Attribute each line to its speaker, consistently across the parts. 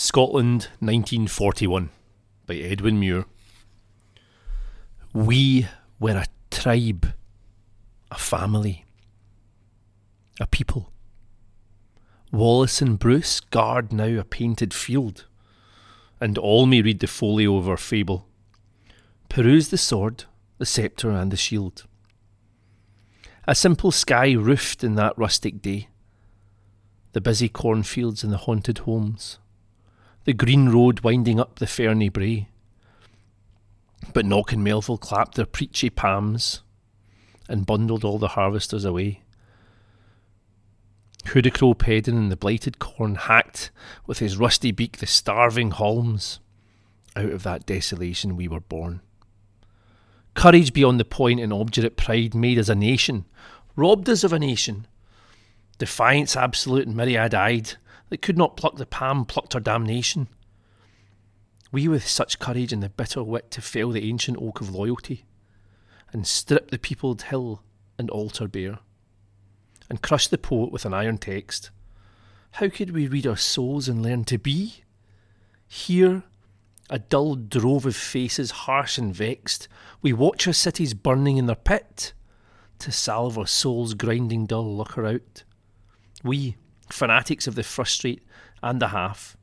Speaker 1: Scotland 1941 by Edwin Muir. We were a tribe, a family, a people. Wallace and Bruce guard now a painted field, and all may read the folio of our fable. Peruse the sword, the sceptre, and the shield. A simple sky roofed in that rustic day, the busy cornfields and the haunted homes the green road winding up the ferny brae. But Knox and Melville clapped their preachy palms and bundled all the harvesters away. Crow Peden in the blighted corn hacked with his rusty beak the starving holms. Out of that desolation we were born. Courage beyond the point and obdurate pride made us a nation, robbed us of a nation. Defiance absolute and myriad eyed, that could not pluck the palm plucked her damnation. We with such courage and the bitter wit to fell the ancient oak of loyalty, and strip the peopled hill and altar bare, and crush the poet with an iron text. How could we read our souls and learn to be? Here, a dull drove of faces harsh and vexed, we watch our cities burning in their pit, to salve our souls grinding dull look out. We, fanatics of the frustrate and the half,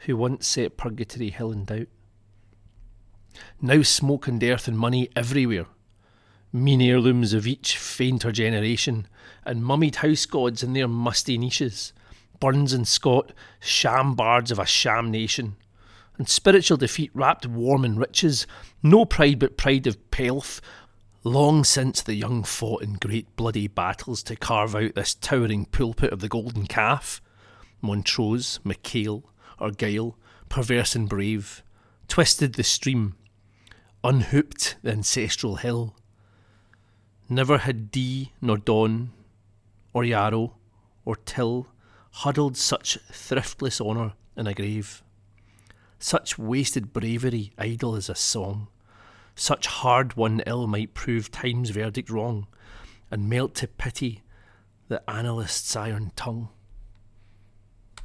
Speaker 1: who once set Purgatory Hill in doubt. Now smoke and earth and money everywhere, mean heirlooms of each fainter generation, and mummied house gods in their musty niches, Burns and Scott, sham bards of a sham nation, and spiritual defeat wrapped warm in riches, no pride but pride of pelf, Long since the young fought in great bloody battles to carve out this towering pulpit of the golden calf. Montrose, Mackail, Argyll, perverse and brave, twisted the stream, unhooped the ancestral hill. Never had Dee nor Don, or Yarrow, or Till huddled such thriftless honour in a grave, such wasted bravery idle as a song. Such hard won ill might prove time's verdict wrong, and melt to pity the annalist's iron tongue.